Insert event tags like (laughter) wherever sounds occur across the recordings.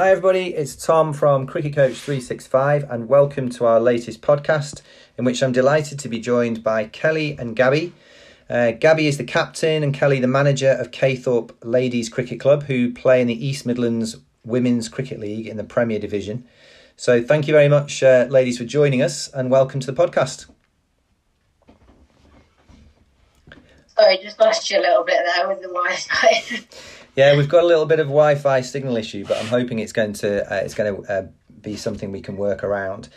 Hi, everybody. It's Tom from Cricket Coach 365, and welcome to our latest podcast, in which I'm delighted to be joined by Kelly and Gabby. Uh, Gabby is the captain, and Kelly the manager of Caythorpe Ladies Cricket Club, who play in the East Midlands Women's Cricket League in the Premier Division. So, thank you very much, uh, ladies, for joining us, and welcome to the podcast. Sorry, just lost you a little bit there with the Wi-Fi. (laughs) Yeah, we've got a little bit of Wi-Fi signal issue, but I'm hoping it's going to uh, it's going to uh, be something we can work around.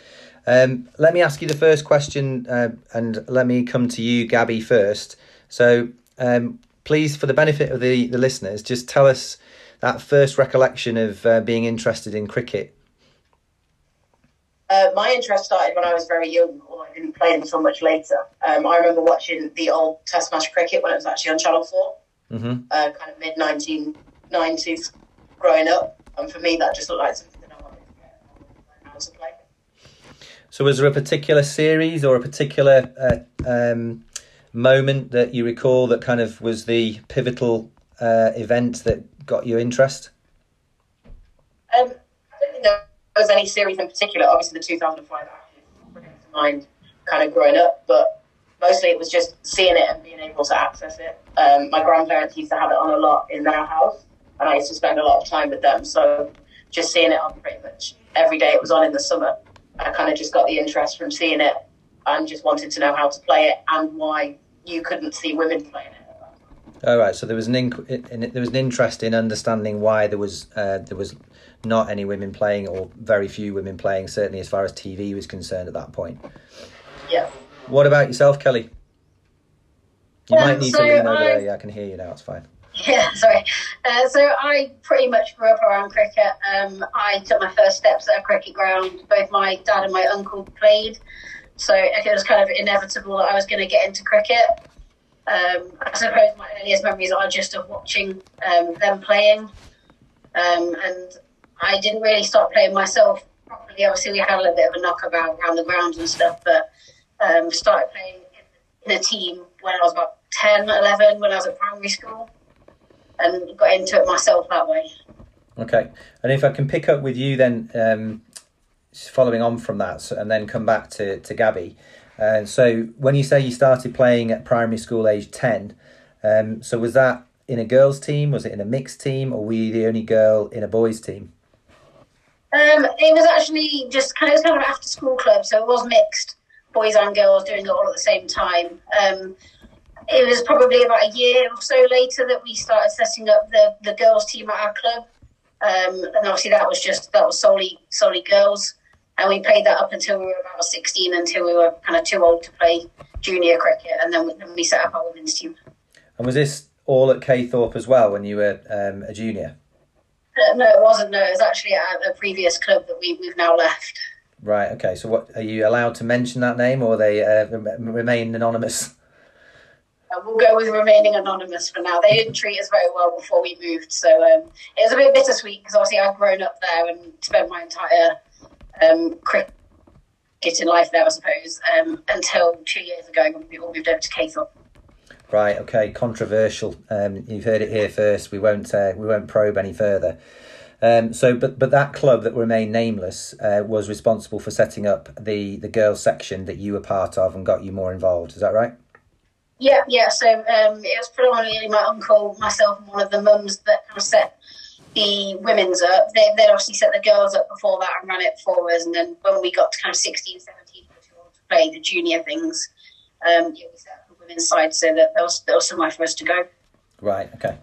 Um, let me ask you the first question, uh, and let me come to you, Gabby, first. So, um, please, for the benefit of the, the listeners, just tell us that first recollection of uh, being interested in cricket. Uh, my interest started when I was very young, or I didn't play until much later. Um, I remember watching the old Test match cricket when it was actually on Channel 4 Mm-hmm. uh, kind of mid 1990s growing up. And for me, that just looked like something that I wanted to get learn how to play. So, was there a particular series or a particular uh, um, moment that you recall that kind of was the pivotal uh, event that got your interest? Um, I don't think there was any series in particular. Obviously, the 2005 Ashes to mind kind of growing up, but mostly it was just seeing it and being able to access it. Um, my grandparents used to have it on a lot in their house, and I used to spend a lot of time with them. So just seeing it on pretty much every day it was on in the summer, I kind of just got the interest from seeing it and just wanted to know how to play it and why you couldn't see women playing it. All right. So there was an inc- in, there was an interest in understanding why there was uh, there was not any women playing or very few women playing. Certainly, as far as TV was concerned at that point. What about yourself, Kelly? You Um, might need so to lean over I- there. Yeah, I can hear you now. It's fine. Yeah, (laughs) sorry. Uh, so I pretty much grew up around cricket. Um, I took my first steps at a cricket ground. Both my dad and my uncle played, so it was kind of inevitable that I was going to get into cricket. Um, I suppose my earliest memories are just of watching um, them playing, um, and I didn't really start playing myself properly. Obviously, we had a little bit of a knockabout around the grounds and stuff, but um, started playing in, a team when I was about 10, 11, when I was at primary school and got into it myself that way. Okay. And if I can pick up with you then, um, following on from that, so, and then come back to to Gabby. Uh, so when you say you started playing at primary school age ten, um, so was that in a girls' team? Was it in a mixed team, or were you the only girl in a boys' team? Um, it was actually just kind of, it was kind of an after school club, so it was mixed, boys and girls doing it all at the same time. Um, it was probably about a year or so later that we started setting up the, the girls team at our club, um, and obviously that was just that was solely solely girls, and we played that up until we were about sixteen, until we were kind of too old to play junior cricket, and then we, then we set up our women's team. And was this all at Caythorpe as well when you were um, a junior? Uh, no, it wasn't. No, it was actually at a previous club that we we've now left. Right. Okay. So what are you allowed to mention that name, or they uh, remain anonymous? Uh, we'll go with remaining anonymous for now. They didn't treat us very well before we moved, so um, it was a bit bittersweet because obviously I've grown up there and spent my entire um, cricketing life there, I suppose, um, until two years ago when we all moved over to Caythorpe. Right. Okay. Controversial. Um, you've heard it here first. We won't. Uh, we won't probe any further. Um, so, but but that club that remained nameless uh, was responsible for setting up the the girls section that you were part of and got you more involved. Is that right? Yeah, yeah. So um, it was predominantly my uncle, myself, and one of the mums that kind of set the women's up. They they obviously set the girls up before that and ran it for us. And then when we got to kind of 16, 17, we were too old to play the junior things. Um, yeah, we set up the women's side so that there was there was somewhere for us to go. Right. Okay.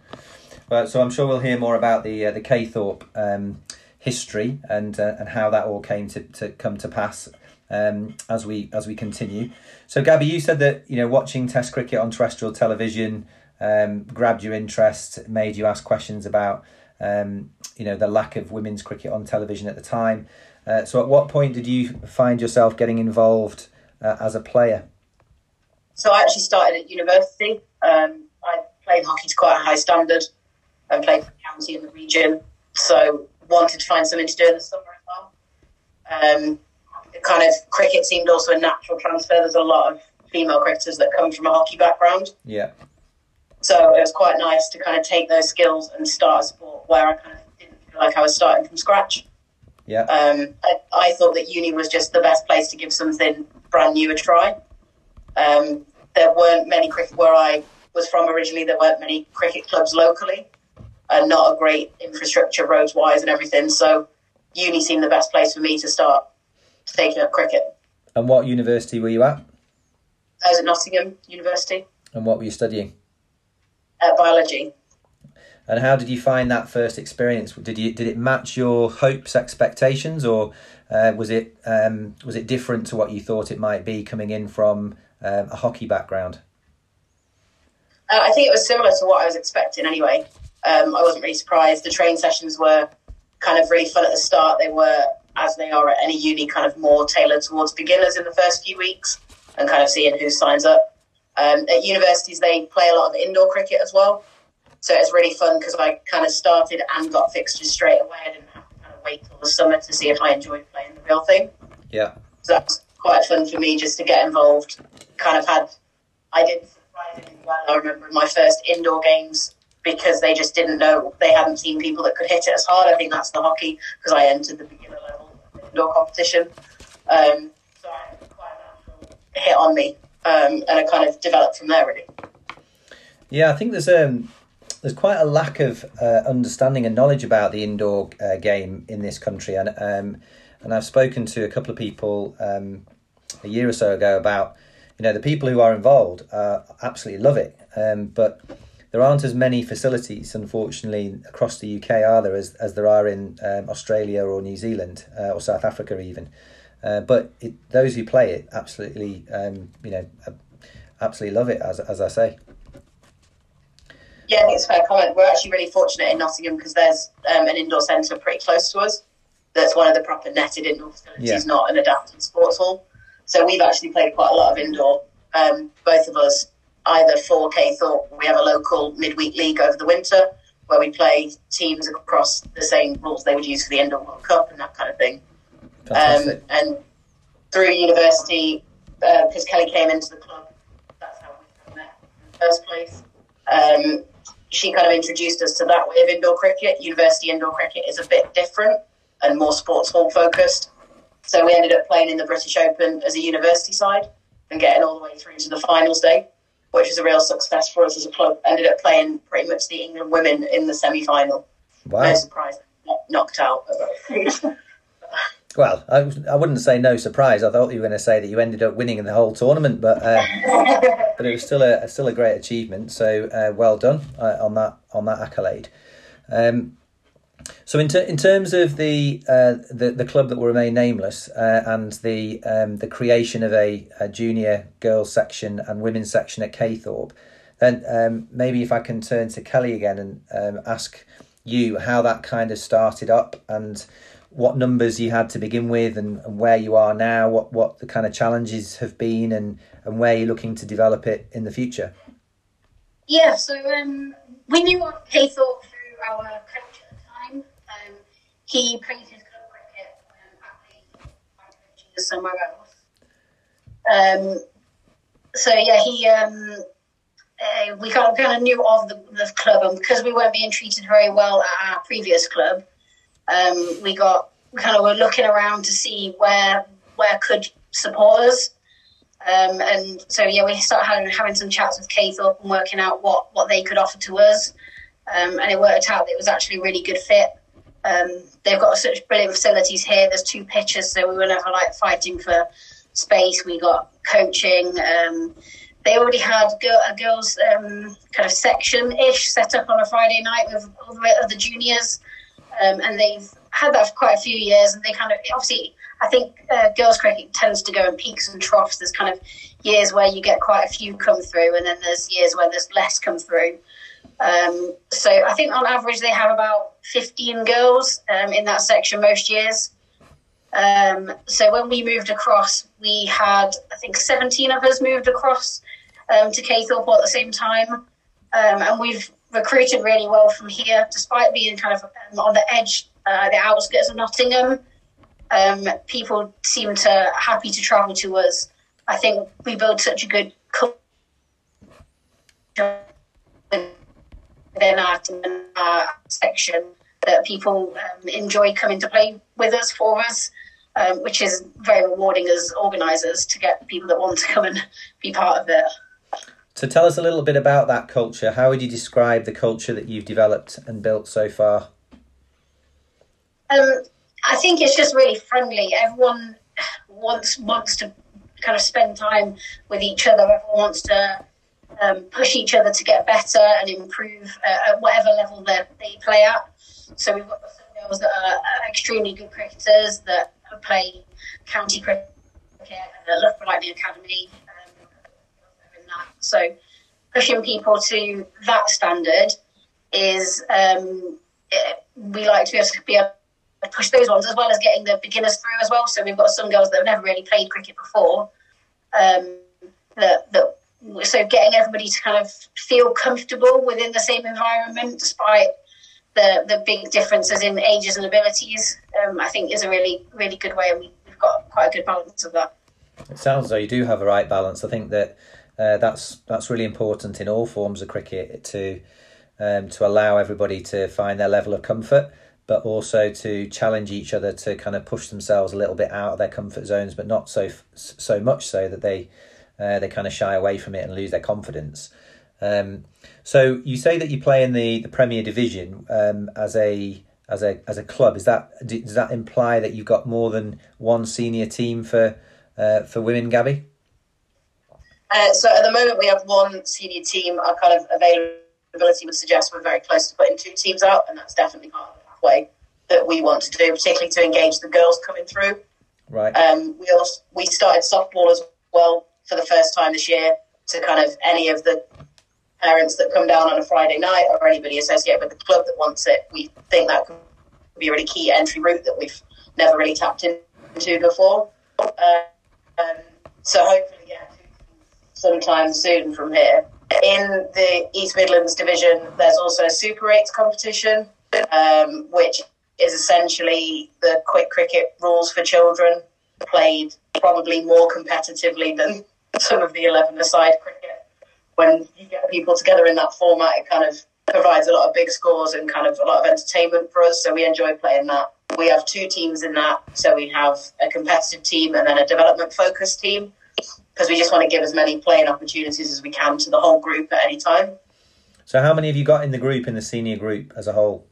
Well, so I'm sure we'll hear more about the uh, the Caythorpe um, history and uh, and how that all came to, to come to pass um, as we as we continue. So, Gabby, you said that you know watching Test cricket on terrestrial television um, grabbed your interest, made you ask questions about um, you know the lack of women's cricket on television at the time. Uh, so, at what point did you find yourself getting involved uh, as a player? So I actually started at university. Um, I played hockey to quite a high standard and played for the county and the region. So wanted to find something to do in the summer as well. Um, kind of cricket seemed also a natural transfer. There's a lot of female cricketers that come from a hockey background. Yeah. So it was quite nice to kind of take those skills and start a sport where I kind of didn't feel like I was starting from scratch. Yeah. Um, I, I thought that uni was just the best place to give something brand new a try. Um, there weren't many cricket where I was from originally. There weren't many cricket clubs locally, and not a great infrastructure roads wise and everything. So uni seemed the best place for me to start taking up cricket. And what university were you at? I was at Nottingham University, And what were you studying? uh, biology. And how did you find that first experience? Did you did it match your hopes, expectations, or uh, was it um, was it different to what you thought it might be coming in from um, a hockey background? Uh, I think it was similar to what I was expecting anyway. Um, I wasn't really surprised. The train sessions were kind of really fun at the start. They were, as they are at any uni, kind of more tailored towards beginners in the first few weeks and kind of seeing who signs up. Um, at universities, they play a lot of indoor cricket as well. So it's really fun because I kind of started and got fixtures straight away. I didn't have to kind of wait till the summer to see if I enjoyed playing the real thing. Yeah. So that was quite fun for me just to get involved. Kind of had, I did surprisingly well. I remember my first indoor games because they just didn't know, they hadn't seen people that could hit it as hard. I think that's the hockey because I entered the beginner level indoor competition. Um, so I had quite a natural hit on me um, and I kind of developed from there really. Yeah, I think there's um there's quite a lack of uh, understanding and knowledge about the indoor uh, game in this country, and um, and I've spoken to a couple of people um, a year or so ago about you know the people who are involved uh, absolutely love it, um, but there aren't as many facilities, unfortunately, across the UK, are there, as, as there are in um, Australia or New Zealand uh, or South Africa even. Uh, but it, those who play it absolutely, um, you know, absolutely love it, as, as I say. Yeah, I think it's a fair comment. We're actually really fortunate in Nottingham because there's um, an indoor centre pretty close to us. That's one of the proper netted indoor facilities, Yeah. not an adapted sports hall. So we've actually played quite a lot of indoor. Um, both of us, either for Caythorpe, we have a local midweek league over the winter where we play teams across the same rules they would use for the Indoor World Cup and that kind of thing. Um, and through university, because Kelly came into the club, that's how we met in the first place. Um, she kind of introduced us to that way of indoor cricket. University indoor cricket is a bit different and more sports hall focused. So we ended up playing in the British Open as a university side and getting all the way through to the finals day, which was a real success for us as a club. Ended up playing pretty much the England women in the semi final. wow. No surprise, knocked out. (laughs) Well, I, I wouldn't say no surprise. I thought you were going to say that you ended up winning the whole tournament, but uh, (laughs) but it was still a still a great achievement. So uh, well done uh, on that on that accolade. Um, so in ter- in terms of the uh, the the club that will remain nameless uh, and the um, the creation of a, a junior girls section and women's section at Caythorpe, then um, maybe if I can turn to Kelly again and um, ask you how that kind of started up and what numbers you had to begin with and, and where you are now, what, what the kind of challenges have been and, and where you're looking to develop it in the future. Yeah, so um, we knew of Caythorpe through our time. Um, he played his club cricket somewhere else. Um, so yeah, he um, uh, we kind of, kind of knew of the, the club, and because we weren't being treated very well at our previous club, um, we got we kind of were looking around to see where where could support us. Um, and so yeah, we started having, having some chats with Caythorpe and working out what, what they could offer to us. Um, and it worked out that it was actually a really good fit. Um, they've got such brilliant facilities here. There's two pitches, so we were never like fighting for space. We got coaching. Um, they already had a girls' um, kind of section ish set up on a Friday night with all the other juniors, um, and they've had that for quite a few years. And they kind of obviously, I think uh, girls' cricket tends to go in peaks and troughs. There's kind of years where you get quite a few come through, and then there's years where there's less come through. Um, so I think on average they have about 15 girls um, in that section most years. Um, so when we moved across, we had I think 17 of us moved across um, to Caythorpe at the same time, um, and we've recruited really well from here, despite being kind of um, on the edge, uh, the outskirts of Nottingham. Um, people seem to happy to travel to us. I think we build such a good culture within our, within our section that people um, enjoy coming to play with us for us. Um, which is very rewarding as organisers to get people that want to come and be part of it. So tell us a little bit about that culture. How would you describe the culture that you've developed and built so far? Um, I think it's just really friendly. Everyone wants wants to kind of spend time with each other. Everyone wants to um, push each other to get better and improve uh, at whatever level that they play at. So we've got some girls that are extremely good cricketers that play county cricket at Loughborough Lightning Academy. Um, so pushing people to that standard is um, it, we like to be able to be able push those ones as well as getting the beginners through as well. So we've got some girls that have never really played cricket before. Um, that, that so getting everybody to kind of feel comfortable within the same environment, despite the the big differences in ages and abilities, um, I think is a really really good way, and we, have got quite a good balance of that. It sounds though you do have a right balance. I think that uh, that's that's really important in all forms of cricket to um, to allow everybody to find their level of comfort but also to challenge each other to kind of push themselves a little bit out of their comfort zones, but not so so much so that they uh, they kind of shy away from it and lose their confidence. Um, so you say that you play in the, the Premier Division um, as a as a as a club. Is that does that imply that you've got more than one senior team for uh, for women, Gabby? Uh, so at the moment we have one senior team. Our kind of availability would suggest we're very close to putting two teams out, and that's definitely part of the way that we want to do, particularly to engage the girls coming through. Right. Um, we also we started softball as well for the first time this year to kind of any of the parents that come down on a Friday night or anybody associated with the club that wants it. We think that could be a really key entry route that we've never really tapped into before. Uh, um, so hopefully, yeah, sometime soon from here. In the East Midlands division, there's also a Super 8s competition um, which is essentially the quick cricket rules for children, played probably more competitively than some of the 11 aside cricket. When you get people together in that format, it kind of provides a lot of big scores and kind of a lot of entertainment for us. So we enjoy playing that. We have two teams in that. So we have a competitive team and then a development focused team because we just want to give as many playing opportunities as we can to the whole group at any time. So, how many have you got in the group, in the senior group as a whole?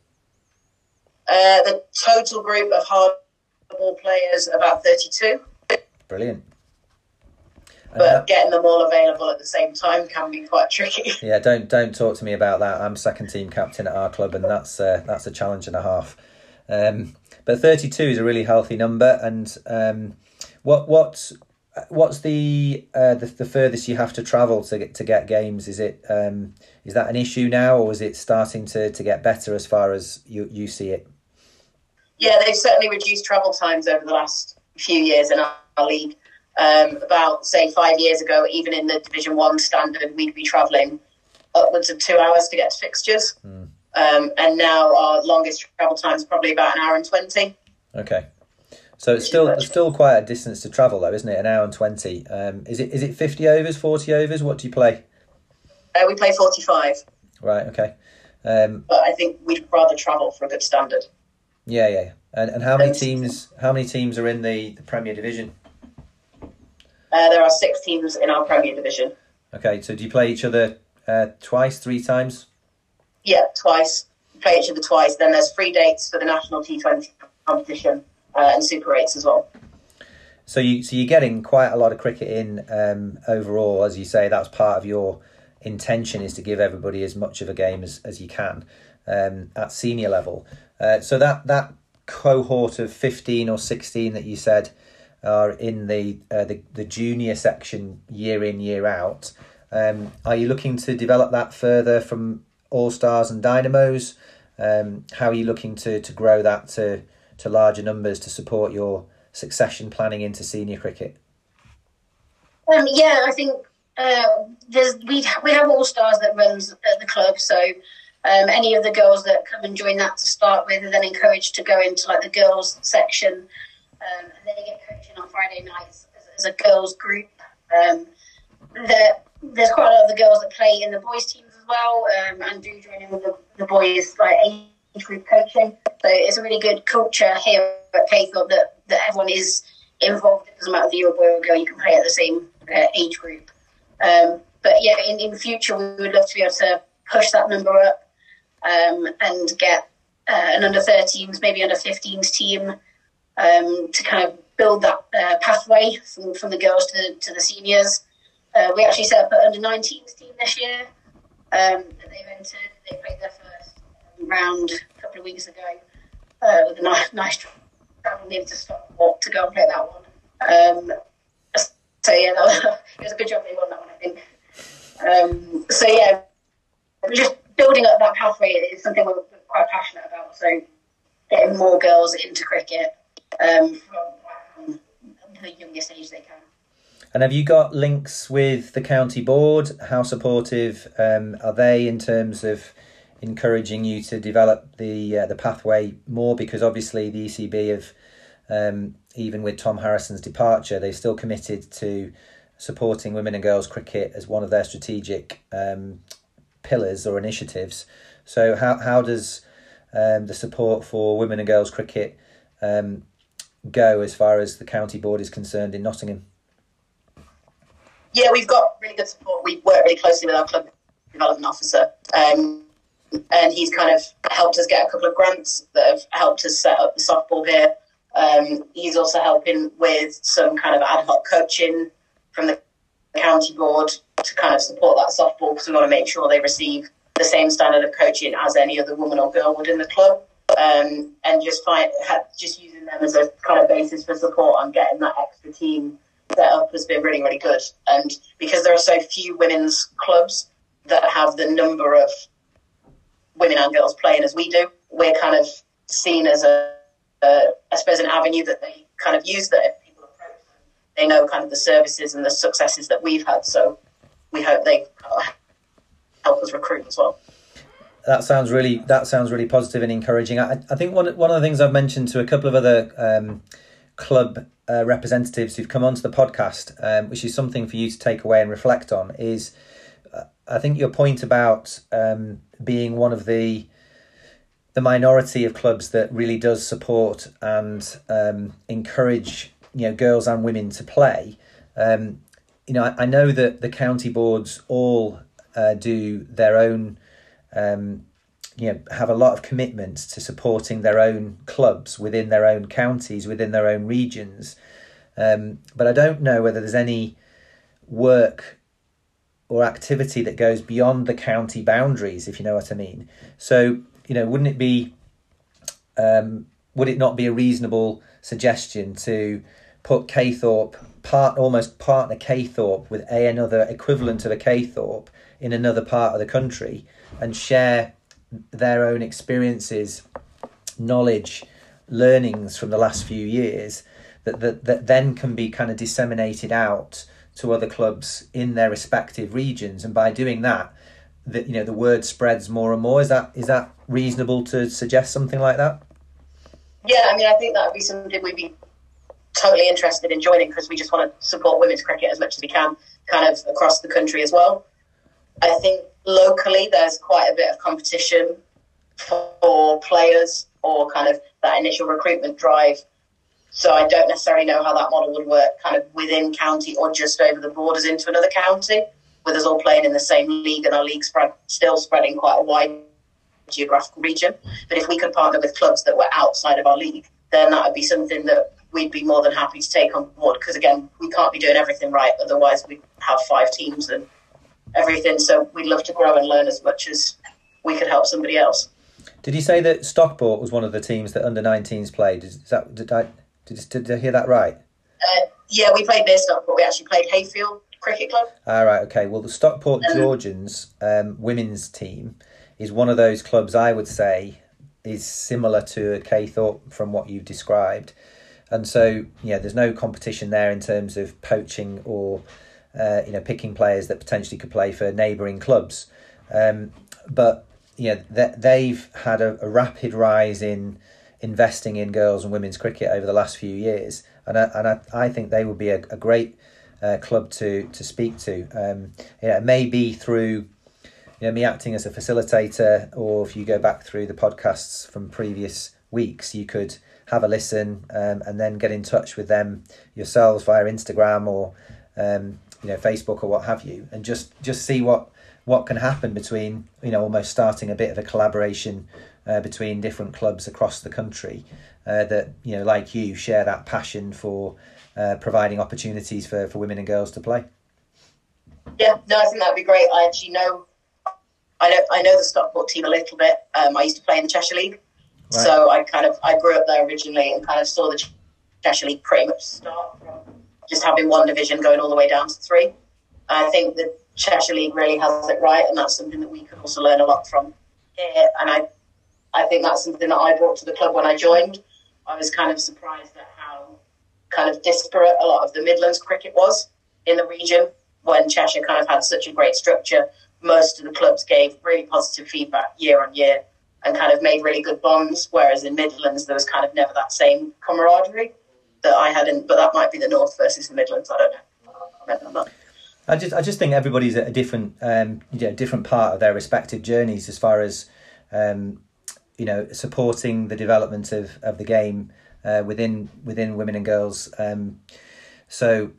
Uh, the total group of hardball players about 32. Brilliant. But uh, getting them all available at the same time can be quite tricky. (laughs) Yeah, don't don't talk to me about that. I'm second team captain at our club, and that's uh, that's a challenge and a half. Um, but 32 is a really healthy number. And um, what what's what's the, uh, the, the furthest you have to travel to get to get games? Is it um, is that an issue now, or is it starting to, to get better as far as you you see it? Yeah, they've certainly reduced travel times over the last few years in our, our league. Um, about say five years ago, even in the Division One standard, we'd be travelling upwards of two hours to get to fixtures, mm. um, and now our longest travel time is probably about an hour and twenty. Okay, so it's still it's still quite a distance to travel, though, isn't it? An hour and twenty. Um, is it is it fifty overs, forty overs? What do you play? Uh, we play forty-five. Right. Okay. Um, but I think we'd rather travel for a good standard. Yeah, yeah. And and how many teams? How many teams are in the, the Premier Division? Uh, there are six teams in our Premier Division. Okay, so do you play each other uh, twice, three times? Yeah, twice. We play each other twice. Then there's free dates for the national T20 competition uh, and Super Eights as well. So you so you're getting quite a lot of cricket in um, overall, as you say. That's part of your intention is to give everybody as much of a game as, as you can um, at senior level. Uh, so that that cohort of 15 or 16 that you said are in the uh, the, the junior section year in year out. Um, are you looking to develop that further from All Stars and Dynamos? Um, how are you looking to, to grow that to, to larger numbers to support your succession planning into senior cricket? Um, yeah, I think uh, there's we we have All Stars that runs at the club, so um, any of the girls that come and join that to start with are then encouraged to go into like the girls section, um, and they get on Friday nights as, as a girls group. Um, there's quite a lot of the girls that play in the boys teams as well, um, and do join in with the, the boys like age group coaching. So it's a really good culture here at Caythorpe that, that everyone is involved. It doesn't matter if you're a boy or a girl, you can play at the same uh, age group. Um, but yeah, in, in future, we would love to be able to push that number up um, and get uh, an under 13s, maybe under 15s team um, to kind of build that uh, pathway from, from the girls to, to the seniors. Uh, we actually set up an under 19s team this year. Um, they've entered, they played their first round a couple of weeks ago uh, with a nice, nice travel near to Stockport to go and play that one. Um, so yeah, was, (laughs) it was a good job they won that one, I think. Um, so yeah, just building up that pathway is something we're quite passionate about. So getting more girls into cricket um, from the youngest age they can. And have you got links with the county board? How supportive um, are they in terms of encouraging you to develop the uh, the pathway more? Because obviously the ECB have, um, even with Tom Harrison's departure, they've still committed to supporting women and girls cricket as one of their strategic um, pillars or initiatives. So how how does um, the support for women and girls cricket um, go as far as the county board is concerned in Nottingham? Yeah, we've got really good support. We work really closely with our club development officer, um, and he's kind of helped us get a couple of grants that have helped us set up the softball here. Um, he's also helping with some kind of ad hoc coaching from the county board to kind of support that softball because we want to make sure they receive the same standard of coaching as any other woman or girl would in the club. Um, and just find just using them as a kind of basis for support on getting that extra team set up has been really really good. And because there are so few women's clubs that have the number of women and girls playing as we do, we're kind of seen as a, a I suppose, an avenue that they kind of use that if people approach them, they know kind of the services and the successes that we've had. So we hope they help us recruit as well. That sounds really that sounds really positive and encouraging. I, I think one one of the things I've mentioned to a couple of other um, club uh, representatives who've come onto the podcast, um, which is something for you to take away and reflect on, is uh, I think your point about um, being one of the the minority of clubs that really does support and um, encourage you know girls and women to play. Um, you know, I, I, know that the county boards all uh, do their own, um, you know, have a lot of commitments to supporting their own clubs within their own counties, within their own regions. Um, but I don't know whether there's any work or activity that goes beyond the county boundaries, if you know what I mean. So, you know, wouldn't it be, um, would it not be a reasonable suggestion to put Caythorpe part almost partner Caythorpe with a another equivalent of a Caythorpe in another part of the country and share their own experiences, knowledge, learnings from the last few years that, that, that then can be kind of disseminated out to other clubs in their respective regions. And by doing that that you know the word spreads more and more. Is that is that reasonable to suggest something like that? Yeah i mean i think that would be something we'd be totally interested in joining because we just want to support women's cricket as much as we can kind of across the country as well I think locally there's quite a bit of competition for players or kind of that initial recruitment drive. So I don't necessarily know how that model would work kind of within county or just over the borders into another county, with us all playing in the same league and our league spread still spreading quite a wide geographical region. But if we could partner with clubs that were outside of our league, then that would be something that we'd be more than happy to take on board. Because again, we can't be doing everything right, otherwise we'd have five teams and everything. So we'd love to grow and learn as much as we could help somebody else. Did you say that Stockport was one of the teams that under 19s played? Is that did I did, did I hear that right? Uh, yeah, we played near Stockport. We actually played Hayfield Cricket Club. All right, okay. Well, the Stockport um, Georgians um, women's team is one of those clubs I would say is similar to Caythorpe from what you've described. And so, yeah, there's no competition there in terms of poaching or uh, you know, picking players that potentially could play for neighbouring clubs. Um, but yeah, they've had a, a, rapid rise in investing in girls and women's cricket over the last few years, and I, and I, I think they would be a, a great uh, club to to speak to. Um, you know, maybe through you know me acting as a facilitator, or if you go back through the podcasts from previous weeks, you could have a listen um, and then get in touch with them yourselves via Instagram or um, you know Facebook or what have you, and just just see what what can happen between you know almost starting a bit of a collaboration uh, between different clubs across the country uh, that you know like you share that passion for uh, providing opportunities for, for women and girls to play. Yeah, no, I think that'd be great. I actually know, I know, I know the Stockport team a little bit. Um, I used to play in the Cheshire League, right. so I kind of I grew up there originally and kind of saw the Cheshire League pretty much start from just having one division going all the way down to three. I think the Cheshire League really has it right, and that's something that we can also learn a lot from here. And I, I think that's something that I brought to the club when I joined. I was kind of surprised at how kind of disparate a lot of the Midlands cricket was in the region when Cheshire kind of had such a great structure. Most of the clubs gave really positive feedback year on year and kind of made really good bonds, whereas in Midlands there was kind of never that same camaraderie that I had in, but that might be the North versus the Midlands. I don't know. I just, I just think everybody's at a different, um, you know, different part of their respective journeys as far as, um, you know, supporting the development of, of the game uh, within within women and girls. Um, so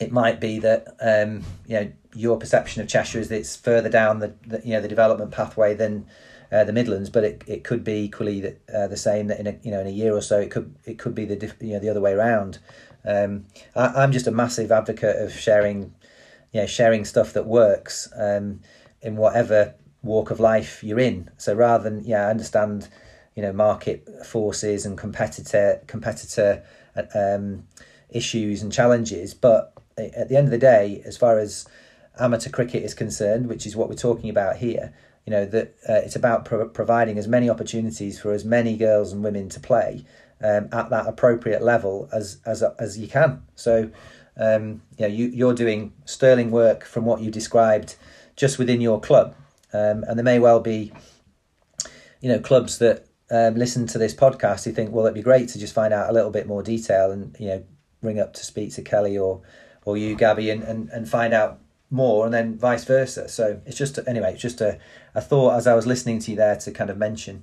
it might be that um, you know your perception of Cheshire is that it's further down the, the you know the development pathway than uh, the Midlands, but it, it could be equally that, uh, the same that in a you know in a year or so it could it could be the you know the other way around. Um, I, am just a massive advocate of sharing, you know, sharing stuff that works um, in whatever walk of life you're in. So rather than yeah, understand, you know, market forces and competitor competitor um, issues and challenges, but at the end of the day, as far as amateur cricket is concerned, which is what we're talking about here, you know that uh, it's about pro- providing as many opportunities for as many girls and women to play um, at that appropriate level as as as you can. So, um, you know, you you're doing sterling work from what you described just within your club, um, and there may well be, you know, clubs that um, listen to this podcast who think, well, it'd be great to just find out a little bit more detail and you know, ring up to speak to Kelly or or you, Gabby, and, and, and find out more and then vice versa. So it's just anyway, it's just a, a thought as I was listening to you there to kind of mention.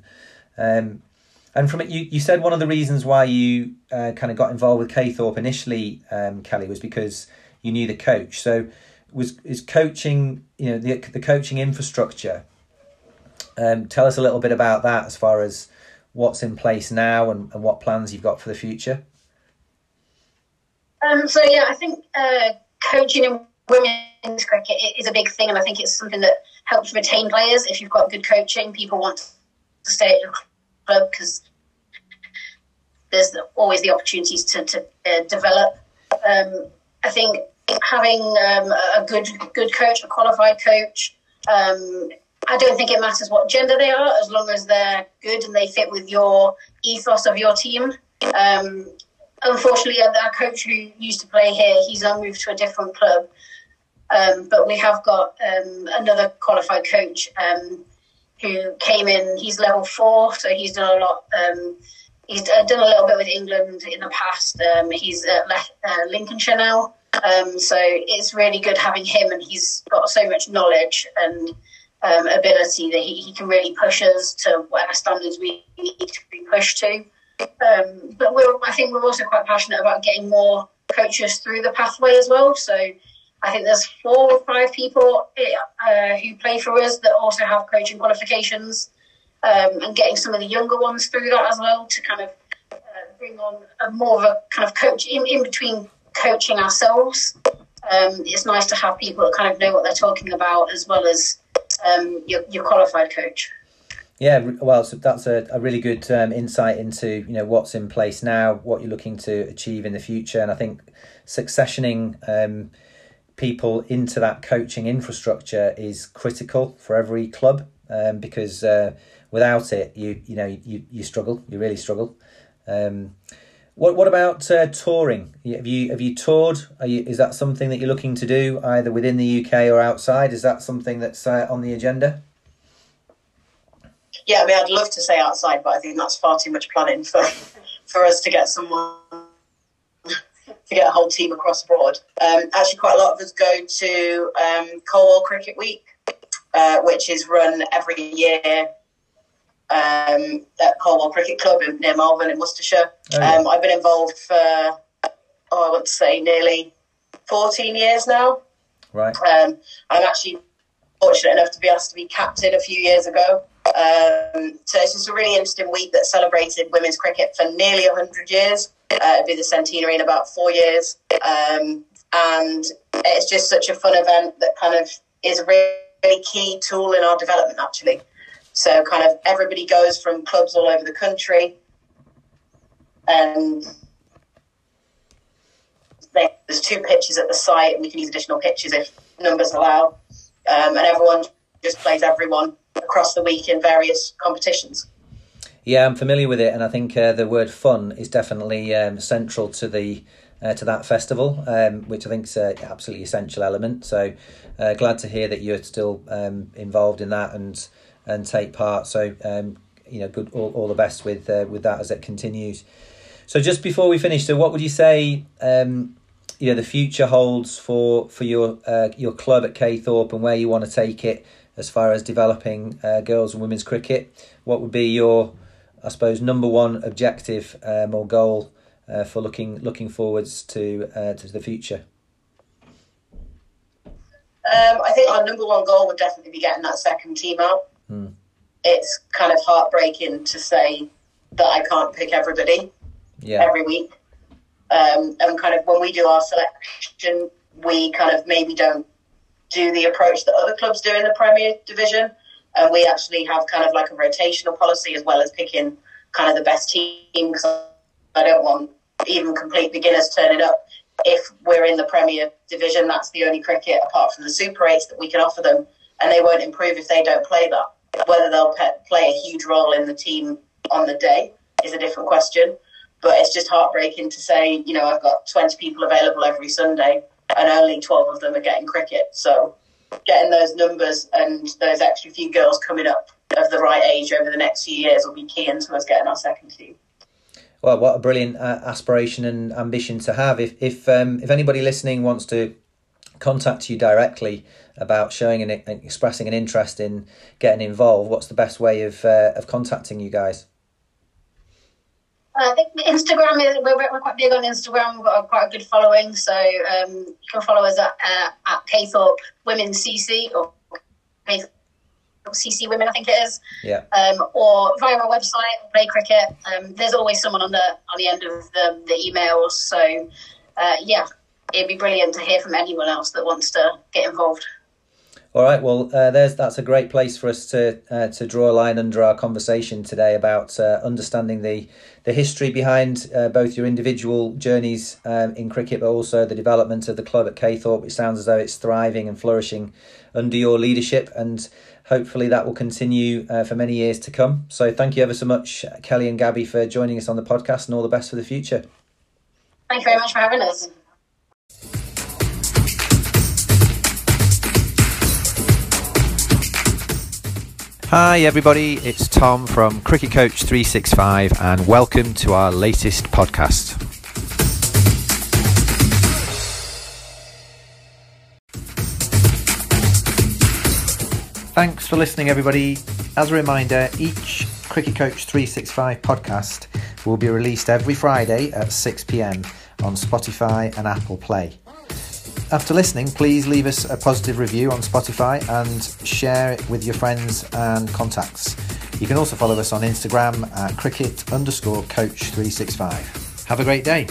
Um, and from it, you, you said one of the reasons why you uh, kind of got involved with Caythorpe initially, um, Kelly, was because you knew the coach. So was is coaching, you know, the the coaching infrastructure. Um, tell us a little bit about that as far as what's in place now and, and what plans you've got for the future. Um, so yeah, I think uh, coaching in women's cricket is a big thing, and I think it's something that helps retain players. If you've got good coaching, people want to stay at your club because there's always the opportunities to, to uh, develop. Um, I think having um, a good good coach, a qualified coach. Um, I don't think it matters what gender they are, as long as they're good and they fit with your ethos of your team. Um, unfortunately, our coach who used to play here, he's now moved to a different club. Um, but we have got um, another qualified coach um, who came in. He's level four, so he's done a lot. Um, he's uh, done a little bit with England in the past. Um, he's at Le- uh, Lincolnshire now, um, so it's really good having him, and he's got so much knowledge and ability that he, he, can really push us to whatever standards we need to be pushed to. But I think we're also quite passionate about getting more coaches through the pathway as well. So I think there's four or five people uh, who play for us that also have coaching qualifications, um, and getting some of the younger ones through that as well to kind of uh, bring on a more of a kind of coach in, in between coaching ourselves. Um, it's nice to have people that kind of know what they're talking about as well as um, your, your qualified coach. Yeah, well, so that's a, a really good um, insight into you know what's in place now, what you're looking to achieve in the future, and I think successioning um, people into that coaching infrastructure is critical for every club um, because uh, without it, you you know you, you struggle, you really struggle. Um, what what about uh, touring? Have you have you toured? You, is that something that you're looking to do either within the UK or outside? Is that something that's uh, on the agenda? yeah, I mean, I'd love to say outside, but I think that's far too much planning for (laughs) for us to get someone to get a whole team across abroad. Um, actually, quite a lot of us go to um, Colwall Cricket Week uh, which is run every year um, at Colwall Cricket Club in, near Malvern in Worcestershire. Oh, yeah. um, I've been involved for, oh, I want to say nearly 14 years now. Right. Um, I'm actually fortunate enough to be asked to be captain a few years ago. Um, so it's just a really interesting week that celebrated women's cricket for nearly 100 years. Uh, it'll be the centenary in about four years. Um, and it's just such a fun event that kind of is a really key tool in our development, actually. So, kind of everybody goes from clubs all over the country, and there's two pitches at the site, and we can use additional pitches if numbers allow. Um, and everyone just plays everyone across the week in various competitions. Yeah, I'm familiar with it, and I think uh, the word "fun" is definitely um, central to the uh, to that festival, um, which I think is an absolutely essential element. So, uh, glad to hear that you're still um, involved in that and and take part. So, um, you know, good all, all the best with uh, with that as it continues. So, just before we finish, so what would you say? Um, you know, the future holds for for your uh, your club at Caythorpe and where you want to take it as far as developing uh, girls and women's cricket. What would be your I suppose number one objective um, or goal uh, for looking looking forwards to uh, to the future. Um, I think our number one goal would definitely be getting that second team out. Hmm. It's kind of heartbreaking to say that I can't pick everybody Yeah, every week. Um, and kind of when we do our selection, we kind of maybe don't do the approach that other clubs do in the Premier Division. And we actually have kind of like a rotational policy as well as picking kind of the best team. Because I don't want even complete beginners turning up. If we're in the Premier Division, that's the only cricket apart from the Super 8s that we can offer them. And they won't improve if they don't play that. Whether they'll pe- play a huge role in the team on the day is a different question. But it's just heartbreaking to say, you know, I've got 20 people available every Sunday and only 12 of them are getting cricket. So getting those numbers and those extra few girls coming up of the right age over the next few years will be key into us getting our second team. well, what a brilliant uh, aspiration and ambition to have. If if um, if anybody listening wants to contact you directly about showing and expressing an interest in getting involved, what's the best way of uh, of contacting you guys? Uh, I think Instagram is we're, we're quite big on Instagram. We've got a, quite a good following, so um, you can follow us at uh, at Caythorpe Women CC or Caythorpe CC Women, I think it is, Yeah, um, or via our website, Play Cricket. Um, there's always someone on the on the end of the, the emails. So uh, yeah, it'd be brilliant to hear from anyone else that wants to get involved. All right. Well, uh, there's that's a great place for us to uh, to draw a line under our conversation today about uh, understanding the the history behind uh, both your individual journeys um, in cricket, but also the development of the club at Caythorpe, which sounds as though it's thriving and flourishing under your leadership, and hopefully that will continue uh, for many years to come. So, thank you ever so much, Kelly and Gabby, for joining us on the podcast, and all the best for the future. Thank you very much for having us. Hi, everybody. It's Tom from Cricket Coach 365, and welcome to our latest podcast. Thanks for listening, everybody. As a reminder, each Cricket Coach 365 podcast will be released every Friday at 6 pm on Spotify and Apple Play. After listening, please leave us a positive review on Spotify and share it with your friends and contacts. You can also follow us on Instagram at cricket underscore coach365. Have a great day.